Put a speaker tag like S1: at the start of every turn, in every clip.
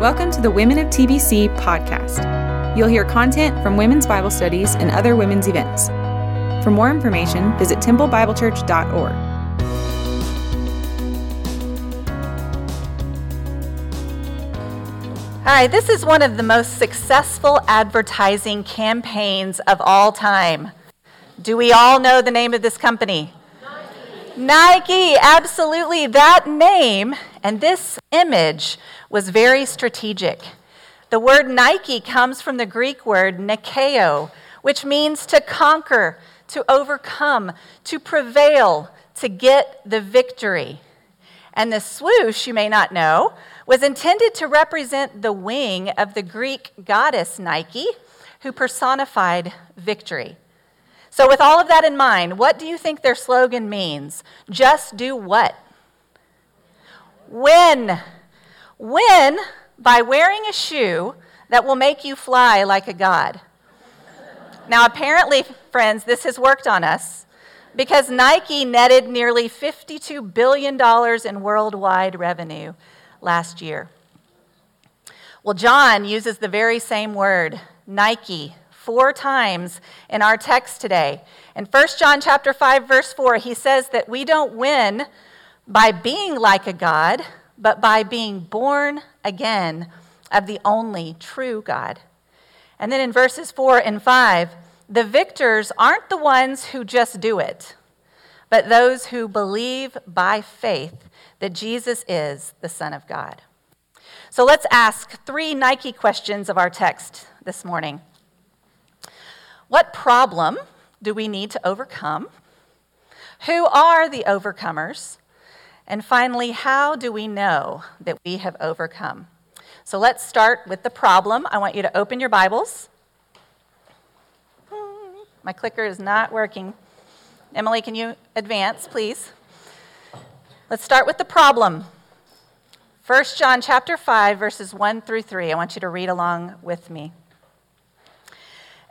S1: Welcome to the Women of TBC podcast. You'll hear content from women's Bible studies and other women's events. For more information, visit templebiblechurch.org.
S2: Hi, this is one of the most successful advertising campaigns of all time. Do we all know the name of this company? Nike, absolutely. That name and this image was very strategic. The word Nike comes from the Greek word nikeo, which means to conquer, to overcome, to prevail, to get the victory. And the swoosh, you may not know, was intended to represent the wing of the Greek goddess Nike, who personified victory. So, with all of that in mind, what do you think their slogan means? Just do what? Win. Win by wearing a shoe that will make you fly like a god. Now, apparently, friends, this has worked on us because Nike netted nearly $52 billion in worldwide revenue last year. Well, John uses the very same word, Nike, four times in our text today. In 1 John chapter 5 verse 4, he says that we don't win by being like a god, but by being born again of the only true God. And then in verses 4 and 5, the victors aren't the ones who just do it, but those who believe by faith that Jesus is the Son of God. So let's ask three Nike questions of our text this morning. What problem do we need to overcome? Who are the overcomers? And finally, how do we know that we have overcome? So let's start with the problem. I want you to open your Bibles. My clicker is not working. Emily, can you advance, please? Let's start with the problem. 1 John chapter 5 verses 1 through 3. I want you to read along with me.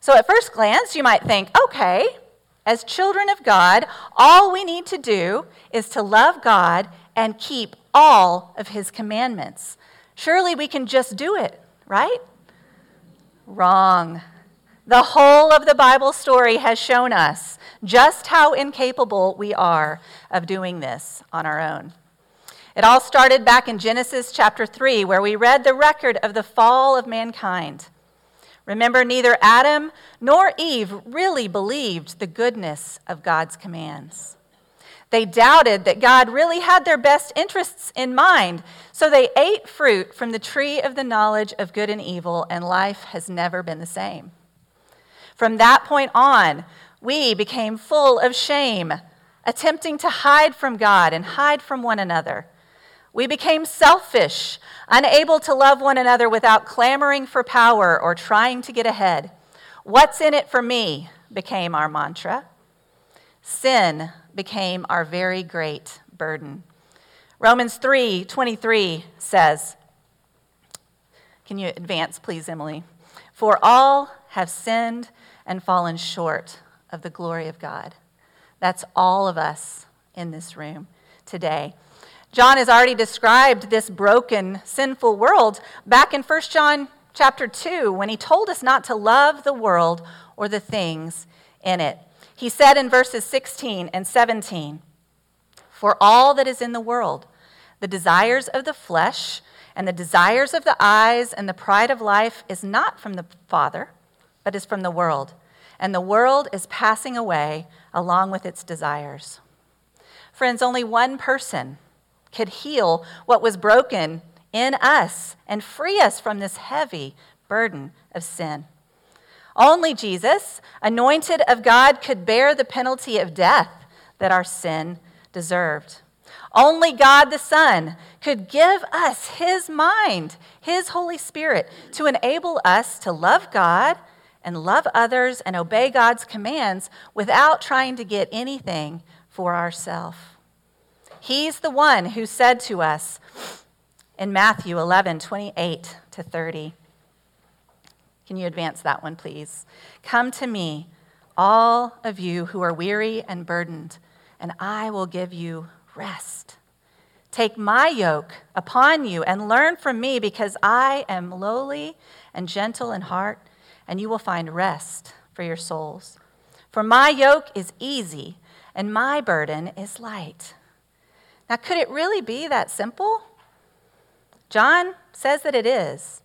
S2: So, at first glance, you might think, okay, as children of God, all we need to do is to love God and keep all of his commandments. Surely we can just do it, right? Wrong. The whole of the Bible story has shown us just how incapable we are of doing this on our own. It all started back in Genesis chapter 3, where we read the record of the fall of mankind. Remember, neither Adam nor Eve really believed the goodness of God's commands. They doubted that God really had their best interests in mind, so they ate fruit from the tree of the knowledge of good and evil, and life has never been the same. From that point on, we became full of shame, attempting to hide from God and hide from one another. We became selfish, unable to love one another without clamoring for power or trying to get ahead. What's in it for me became our mantra. Sin became our very great burden. Romans 3 23 says, Can you advance, please, Emily? For all have sinned and fallen short of the glory of God. That's all of us in this room today. John has already described this broken, sinful world back in 1 John chapter 2 when he told us not to love the world or the things in it. He said in verses 16 and 17, For all that is in the world, the desires of the flesh and the desires of the eyes and the pride of life is not from the Father, but is from the world. And the world is passing away along with its desires. Friends, only one person could heal what was broken in us and free us from this heavy burden of sin. Only Jesus, anointed of God, could bear the penalty of death that our sin deserved. Only God the Son could give us His mind, His Holy Spirit, to enable us to love God and love others and obey God's commands without trying to get anything for ourselves. He's the one who said to us in Matthew 11 28 to 30. Can you advance that one, please? Come to me, all of you who are weary and burdened, and I will give you rest. Take my yoke upon you and learn from me, because I am lowly and gentle in heart, and you will find rest for your souls. For my yoke is easy and my burden is light. Now, could it really be that simple? John says that it is.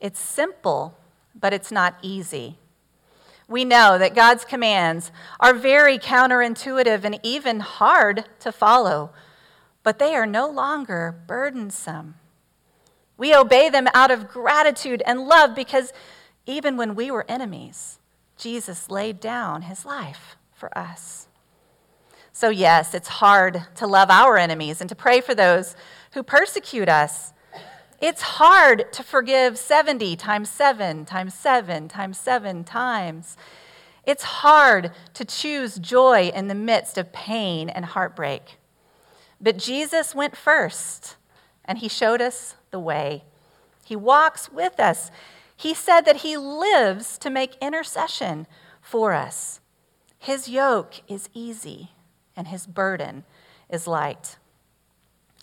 S2: It's simple, but it's not easy. We know that God's commands are very counterintuitive and even hard to follow, but they are no longer burdensome. We obey them out of gratitude and love because even when we were enemies, Jesus laid down his life for us. So, yes, it's hard to love our enemies and to pray for those who persecute us. It's hard to forgive 70 times 7 times 7 times 7 times. It's hard to choose joy in the midst of pain and heartbreak. But Jesus went first, and he showed us the way. He walks with us. He said that he lives to make intercession for us. His yoke is easy and his burden is light.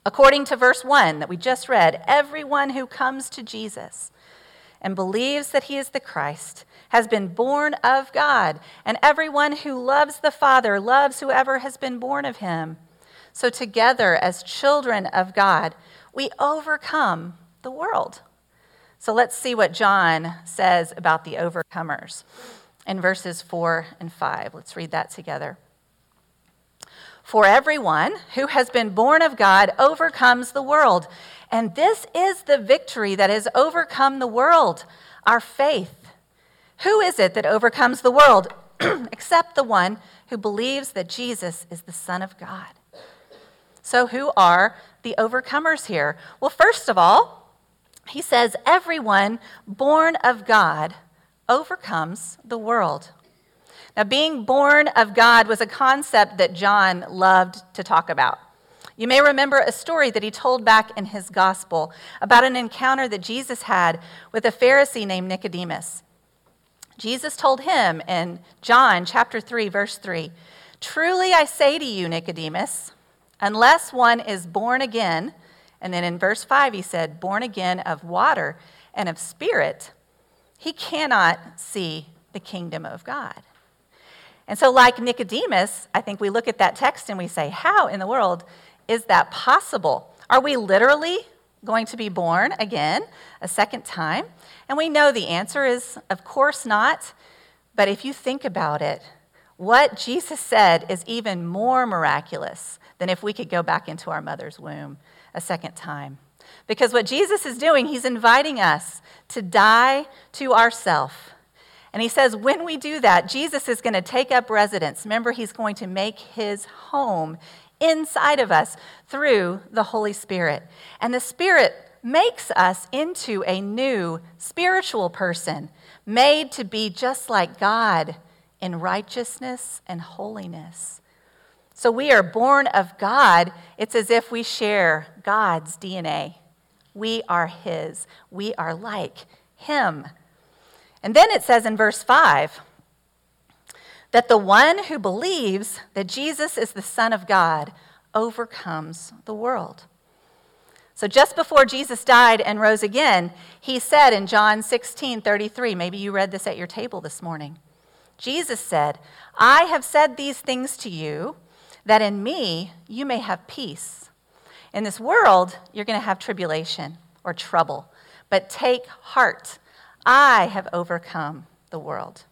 S2: According to verse 1 that we just read, everyone who comes to Jesus and believes that he is the Christ has been born of God, and everyone who loves the Father loves whoever has been born of him. So, together as children of God, we overcome the world. So, let's see what John says about the overcomers in verses 4 and 5. Let's read that together. For everyone who has been born of God overcomes the world. And this is the victory that has overcome the world our faith. Who is it that overcomes the world except the one who believes that Jesus is the Son of God? So, who are the overcomers here? Well, first of all, he says, everyone born of God overcomes the world. Now, being born of God was a concept that John loved to talk about. You may remember a story that he told back in his gospel about an encounter that Jesus had with a Pharisee named Nicodemus. Jesus told him in John chapter 3 verse 3, "Truly I say to you, Nicodemus, unless one is born again, and then in verse 5 he said, born again of water and of spirit, he cannot see the kingdom of God." And so, like Nicodemus, I think we look at that text and we say, How in the world is that possible? Are we literally going to be born again a second time? And we know the answer is, of course not. But if you think about it, what Jesus said is even more miraculous than if we could go back into our mother's womb a second time. Because what Jesus is doing, he's inviting us to die to ourself and he says, when we do that, Jesus is going to take up residence. Remember, he's going to make his home inside of us through the Holy Spirit. And the Spirit makes us into a new spiritual person, made to be just like God in righteousness and holiness. So we are born of God. It's as if we share God's DNA. We are His. We are like Him. And then it says in verse 5 that the one who believes that Jesus is the Son of God overcomes the world. So just before Jesus died and rose again, he said in John 16 33, maybe you read this at your table this morning. Jesus said, I have said these things to you that in me you may have peace. In this world, you're going to have tribulation or trouble, but take heart. I have overcome the world.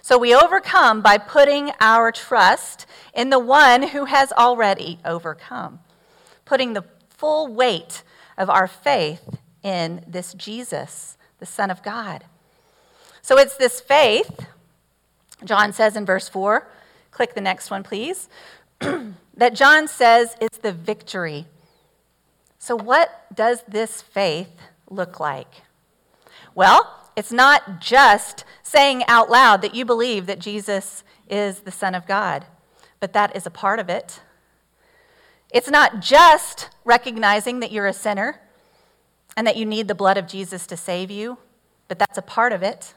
S2: So we overcome by putting our trust in the one who has already overcome, putting the full weight of our faith in this Jesus, the Son of God. So it's this faith, John says in verse 4, click the next one, please, that John says is the victory. So, what does this faith look like? Well, it's not just saying out loud that you believe that Jesus is the Son of God, but that is a part of it. It's not just recognizing that you're a sinner and that you need the blood of Jesus to save you, but that's a part of it.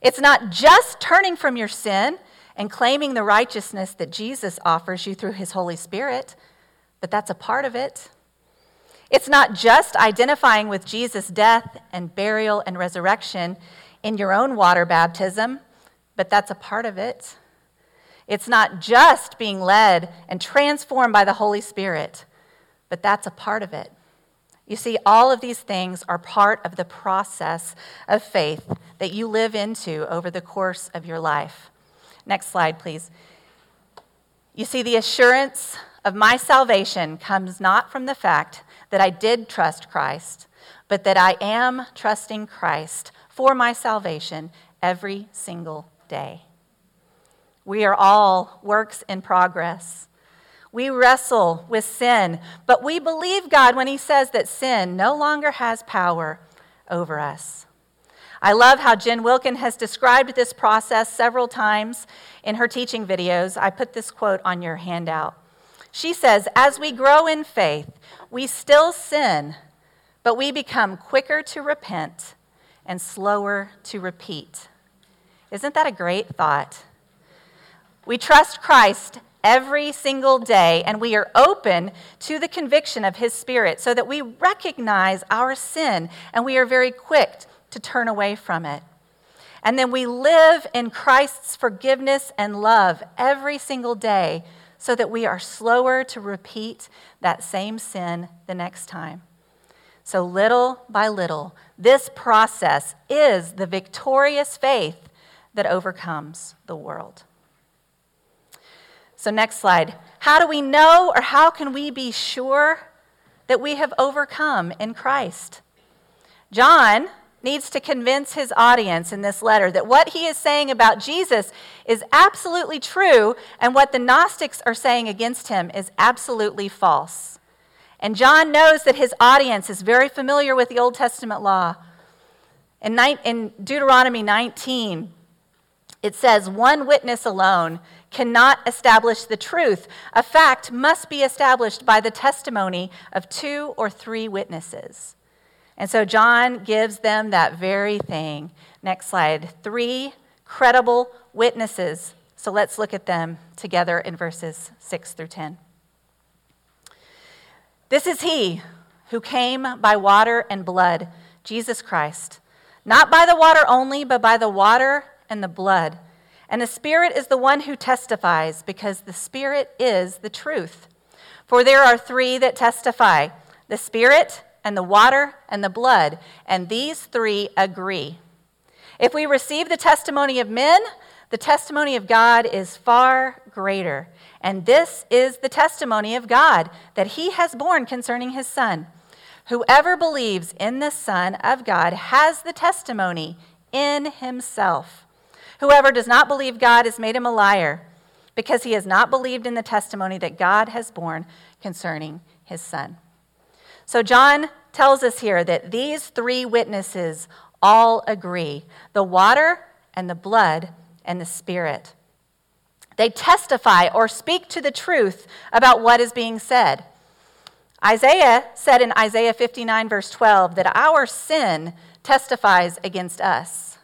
S2: It's not just turning from your sin and claiming the righteousness that Jesus offers you through his Holy Spirit, but that's a part of it. It's not just identifying with Jesus' death and burial and resurrection in your own water baptism, but that's a part of it. It's not just being led and transformed by the Holy Spirit, but that's a part of it. You see, all of these things are part of the process of faith that you live into over the course of your life. Next slide, please. You see, the assurance of my salvation comes not from the fact that I did trust Christ, but that I am trusting Christ for my salvation every single day. We are all works in progress. We wrestle with sin, but we believe God when He says that sin no longer has power over us. I love how Jen Wilkin has described this process several times in her teaching videos. I put this quote on your handout. She says, As we grow in faith, we still sin, but we become quicker to repent and slower to repeat. Isn't that a great thought? We trust Christ every single day, and we are open to the conviction of His Spirit so that we recognize our sin and we are very quick to turn away from it. And then we live in Christ's forgiveness and love every single day so that we are slower to repeat that same sin the next time. So, little by little, this process is the victorious faith that overcomes the world. So, next slide. How do we know or how can we be sure that we have overcome in Christ? John needs to convince his audience in this letter that what he is saying about Jesus is absolutely true and what the Gnostics are saying against him is absolutely false. And John knows that his audience is very familiar with the Old Testament law. In, in Deuteronomy 19, it says, One witness alone cannot establish the truth. A fact must be established by the testimony of two or three witnesses. And so John gives them that very thing. Next slide. Three credible witnesses. So let's look at them together in verses 6 through 10. This is he who came by water and blood, Jesus Christ. Not by the water only, but by the water and the blood. And the Spirit is the one who testifies, because the Spirit is the truth. For there are three that testify the Spirit, and the water, and the blood, and these three agree. If we receive the testimony of men, the testimony of God is far greater. And this is the testimony of God that he has borne concerning his Son. Whoever believes in the Son of God has the testimony in himself. Whoever does not believe God has made him a liar, because he has not believed in the testimony that God has borne concerning his Son. So, John tells us here that these three witnesses all agree the water and the blood and the spirit. They testify or speak to the truth about what is being said. Isaiah said in Isaiah 59, verse 12, that our sin testifies against us.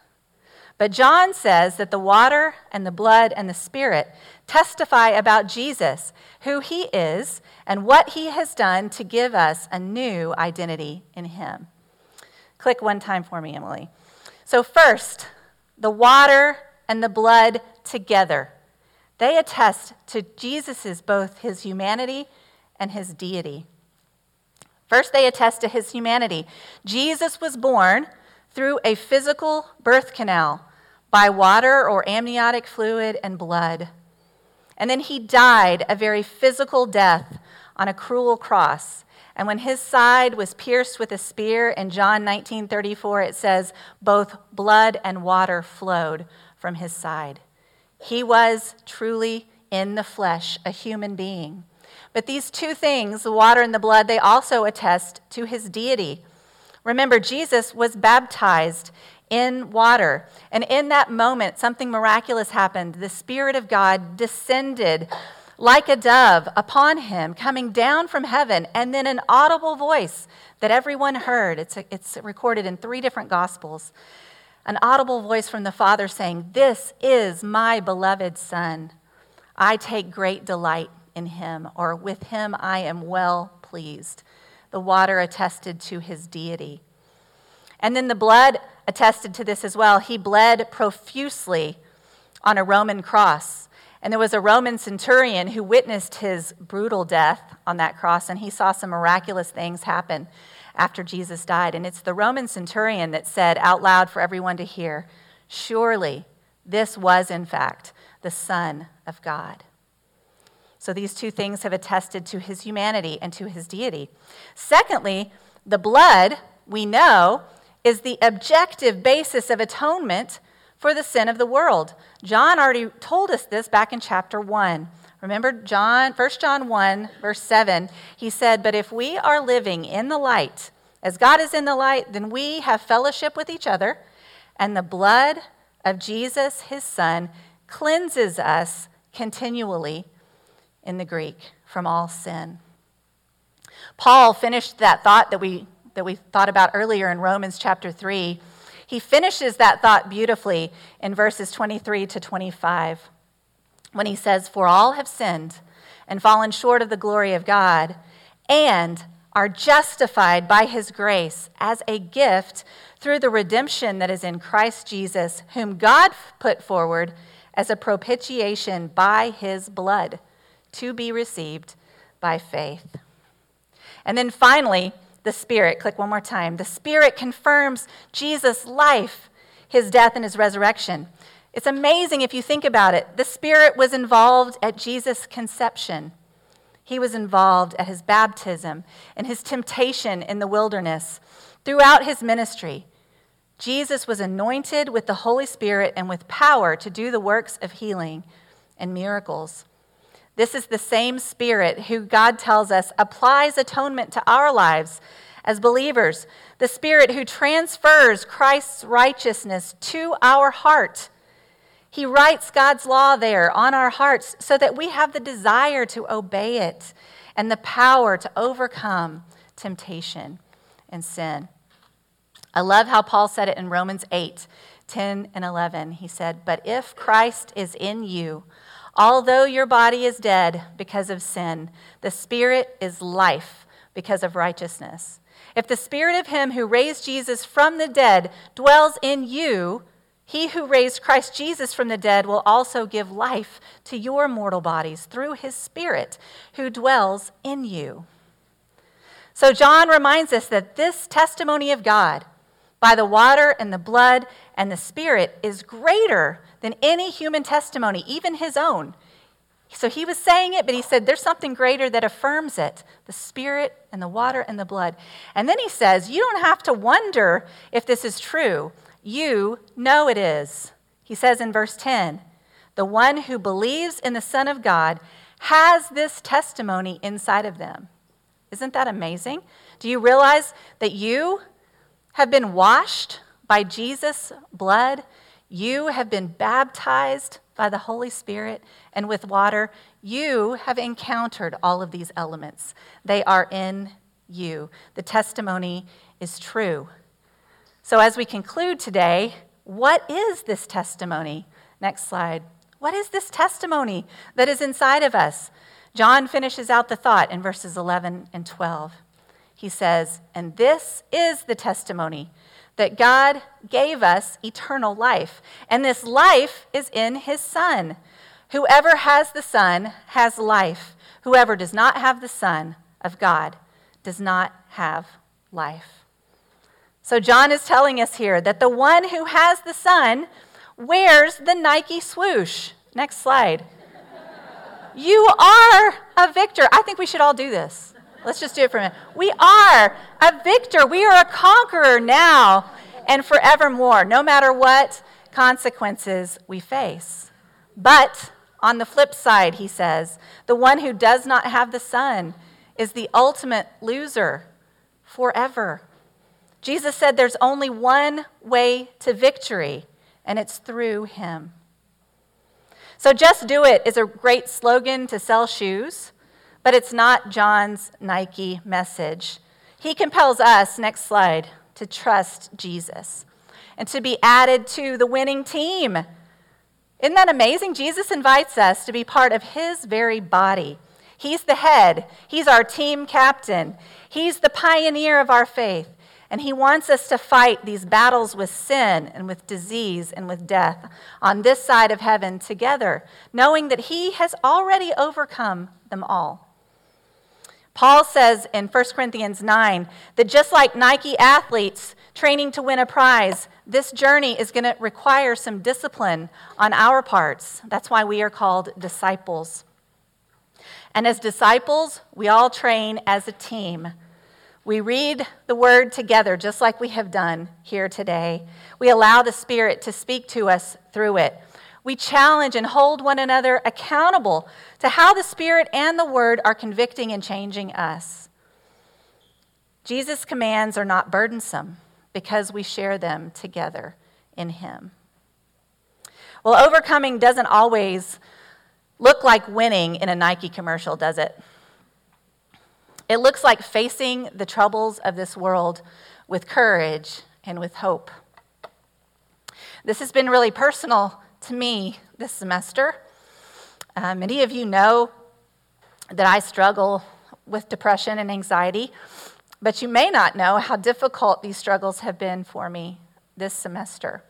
S2: But John says that the water and the blood and the spirit testify about Jesus, who he is, and what he has done to give us a new identity in him. Click one time for me, Emily. So, first, the water and the blood together. They attest to Jesus' both his humanity and his deity. First, they attest to his humanity. Jesus was born through a physical birth canal by water or amniotic fluid and blood. And then he died a very physical death on a cruel cross. And when his side was pierced with a spear in John 19:34 it says both blood and water flowed from his side. He was truly in the flesh, a human being. But these two things, the water and the blood, they also attest to his deity. Remember, Jesus was baptized in water. And in that moment, something miraculous happened. The Spirit of God descended like a dove upon him, coming down from heaven, and then an audible voice that everyone heard. It's, a, it's recorded in three different Gospels. An audible voice from the Father saying, This is my beloved Son. I take great delight in him, or with him I am well pleased. The water attested to his deity. And then the blood attested to this as well. He bled profusely on a Roman cross. And there was a Roman centurion who witnessed his brutal death on that cross, and he saw some miraculous things happen after Jesus died. And it's the Roman centurion that said out loud for everyone to hear, Surely this was, in fact, the Son of God. So these two things have attested to his humanity and to his deity. Secondly, the blood, we know, is the objective basis of atonement for the sin of the world. John already told us this back in chapter 1. Remember John 1 John 1 verse 7, he said, "But if we are living in the light, as God is in the light, then we have fellowship with each other, and the blood of Jesus his son cleanses us continually in the Greek from all sin. Paul finished that thought that we, that we thought about earlier in Romans chapter 3. He finishes that thought beautifully in verses 23 to 25 when he says, For all have sinned and fallen short of the glory of God and are justified by his grace as a gift through the redemption that is in Christ Jesus, whom God put forward as a propitiation by his blood to be received by faith. And then finally, the Spirit. Click one more time. The Spirit confirms Jesus' life, his death, and his resurrection. It's amazing if you think about it. The Spirit was involved at Jesus' conception. He was involved at his baptism and his temptation in the wilderness. Throughout his ministry, Jesus was anointed with the Holy Spirit and with power to do the works of healing and miracles. This is the same Spirit who God tells us applies atonement to our lives as believers, the Spirit who transfers Christ's righteousness to our heart. He writes God's law there on our hearts so that we have the desire to obey it and the power to overcome temptation and sin. I love how Paul said it in Romans 8 10 and 11. He said, But if Christ is in you, Although your body is dead because of sin, the spirit is life because of righteousness. If the spirit of him who raised Jesus from the dead dwells in you, he who raised Christ Jesus from the dead will also give life to your mortal bodies through his spirit who dwells in you. So, John reminds us that this testimony of God by the water and the blood and the Spirit is greater than any human testimony, even his own. So he was saying it, but he said there's something greater that affirms it the Spirit and the water and the blood. And then he says, You don't have to wonder if this is true. You know it is. He says in verse 10 The one who believes in the Son of God has this testimony inside of them. Isn't that amazing? Do you realize that you have been washed by Jesus' blood, you have been baptized by the Holy Spirit and with water, you have encountered all of these elements. They are in you. The testimony is true. So, as we conclude today, what is this testimony? Next slide. What is this testimony that is inside of us? John finishes out the thought in verses 11 and 12 he says, And this is the testimony that God gave us eternal life. And this life is in his Son. Whoever has the Son has life. Whoever does not have the Son of God does not have life. So, John is telling us here that the one who has the Son wears the Nike swoosh. Next slide. you are a victor. I think we should all do this. Let's just do it for a minute. We are a victor. We are a conqueror now and forevermore, no matter what consequences we face. But On the flip side, he says, the one who does not have the Son is the ultimate loser forever. Jesus said there's only one way to victory, and it's through him. So, just do it is a great slogan to sell shoes, but it's not John's Nike message. He compels us, next slide, to trust Jesus and to be added to the winning team. Isn't that amazing? Jesus invites us to be part of his very body. He's the head, he's our team captain, he's the pioneer of our faith. And he wants us to fight these battles with sin and with disease and with death on this side of heaven together, knowing that he has already overcome them all. Paul says in 1 Corinthians 9 that just like Nike athletes training to win a prize, this journey is going to require some discipline on our parts. That's why we are called disciples. And as disciples, we all train as a team. We read the word together, just like we have done here today. We allow the Spirit to speak to us through it. We challenge and hold one another accountable to how the Spirit and the Word are convicting and changing us. Jesus' commands are not burdensome because we share them together in Him. Well, overcoming doesn't always look like winning in a Nike commercial, does it? It looks like facing the troubles of this world with courage and with hope. This has been really personal to me this semester. Uh, many of you know that I struggle with depression and anxiety, but you may not know how difficult these struggles have been for me this semester.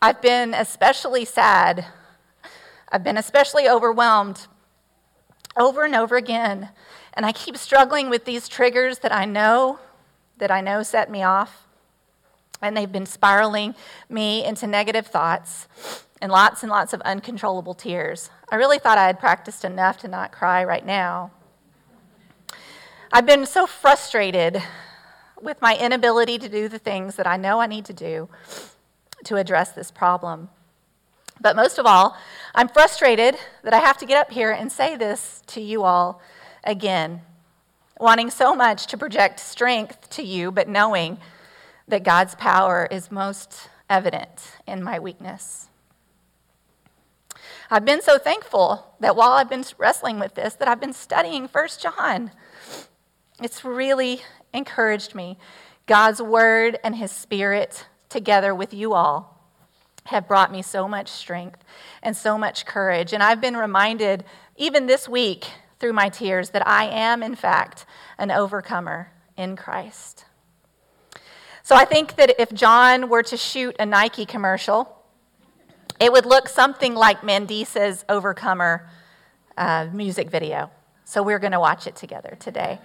S2: I've been especially sad. I've been especially overwhelmed over and over again, and I keep struggling with these triggers that I know that I know set me off and they've been spiraling me into negative thoughts and lots and lots of uncontrollable tears. I really thought I had practiced enough to not cry right now. I've been so frustrated with my inability to do the things that I know I need to do to address this problem. But most of all, I'm frustrated that I have to get up here and say this to you all again, wanting so much to project strength to you, but knowing that God's power is most evident in my weakness. I've been so thankful that while I've been wrestling with this that I've been studying First John. It's really encouraged me. God's word and his spirit together with you all have brought me so much strength and so much courage. And I've been reminded even this week through my tears that I am in fact an overcomer in Christ. So I think that if John were to shoot a Nike commercial, it would look something like Mandisa's Overcomer uh, music video. So we're going to watch it together today.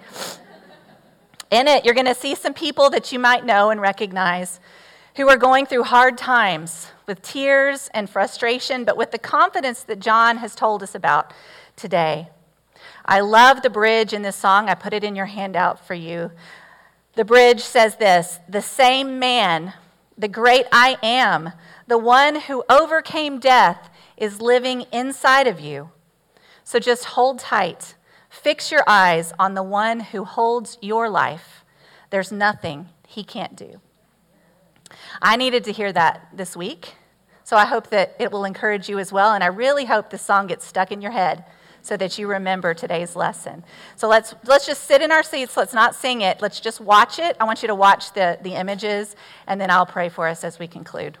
S2: In it, you're going to see some people that you might know and recognize who are going through hard times with tears and frustration, but with the confidence that John has told us about today. I love the bridge in this song. I put it in your handout for you. The bridge says this The same man, the great I am, the one who overcame death, is living inside of you. So just hold tight. Fix your eyes on the one who holds your life. There's nothing he can't do. I needed to hear that this week, so I hope that it will encourage you as well. And I really hope this song gets stuck in your head so that you remember today's lesson. So let's, let's just sit in our seats. Let's not sing it. Let's just watch it. I want you to watch the, the images, and then I'll pray for us as we conclude.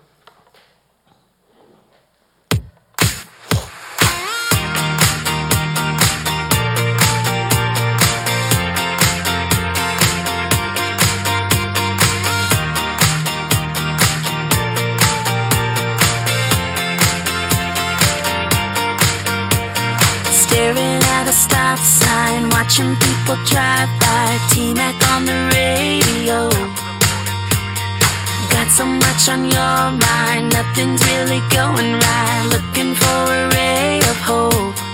S3: People drive by. T-Mac on the radio. Got so much on your mind, nothing's really going right. Looking for a ray of hope.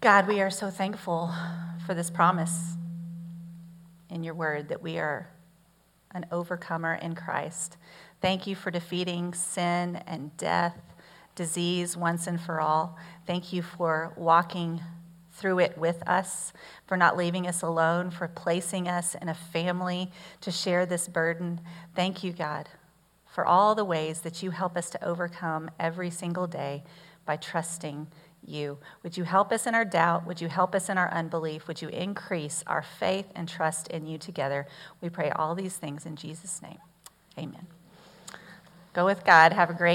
S2: God, we are so thankful for this promise in your word that we are an overcomer in Christ. Thank you for defeating sin and death, disease once and for all. Thank you for walking through it with us, for not leaving us alone, for placing us in a family to share this burden. Thank you, God, for all the ways that you help us to overcome every single day by trusting you. Would you help us in our doubt? Would you help us in our unbelief? Would you increase our faith and trust in you together? We pray all these things in Jesus' name. Amen. Go with God. Have a great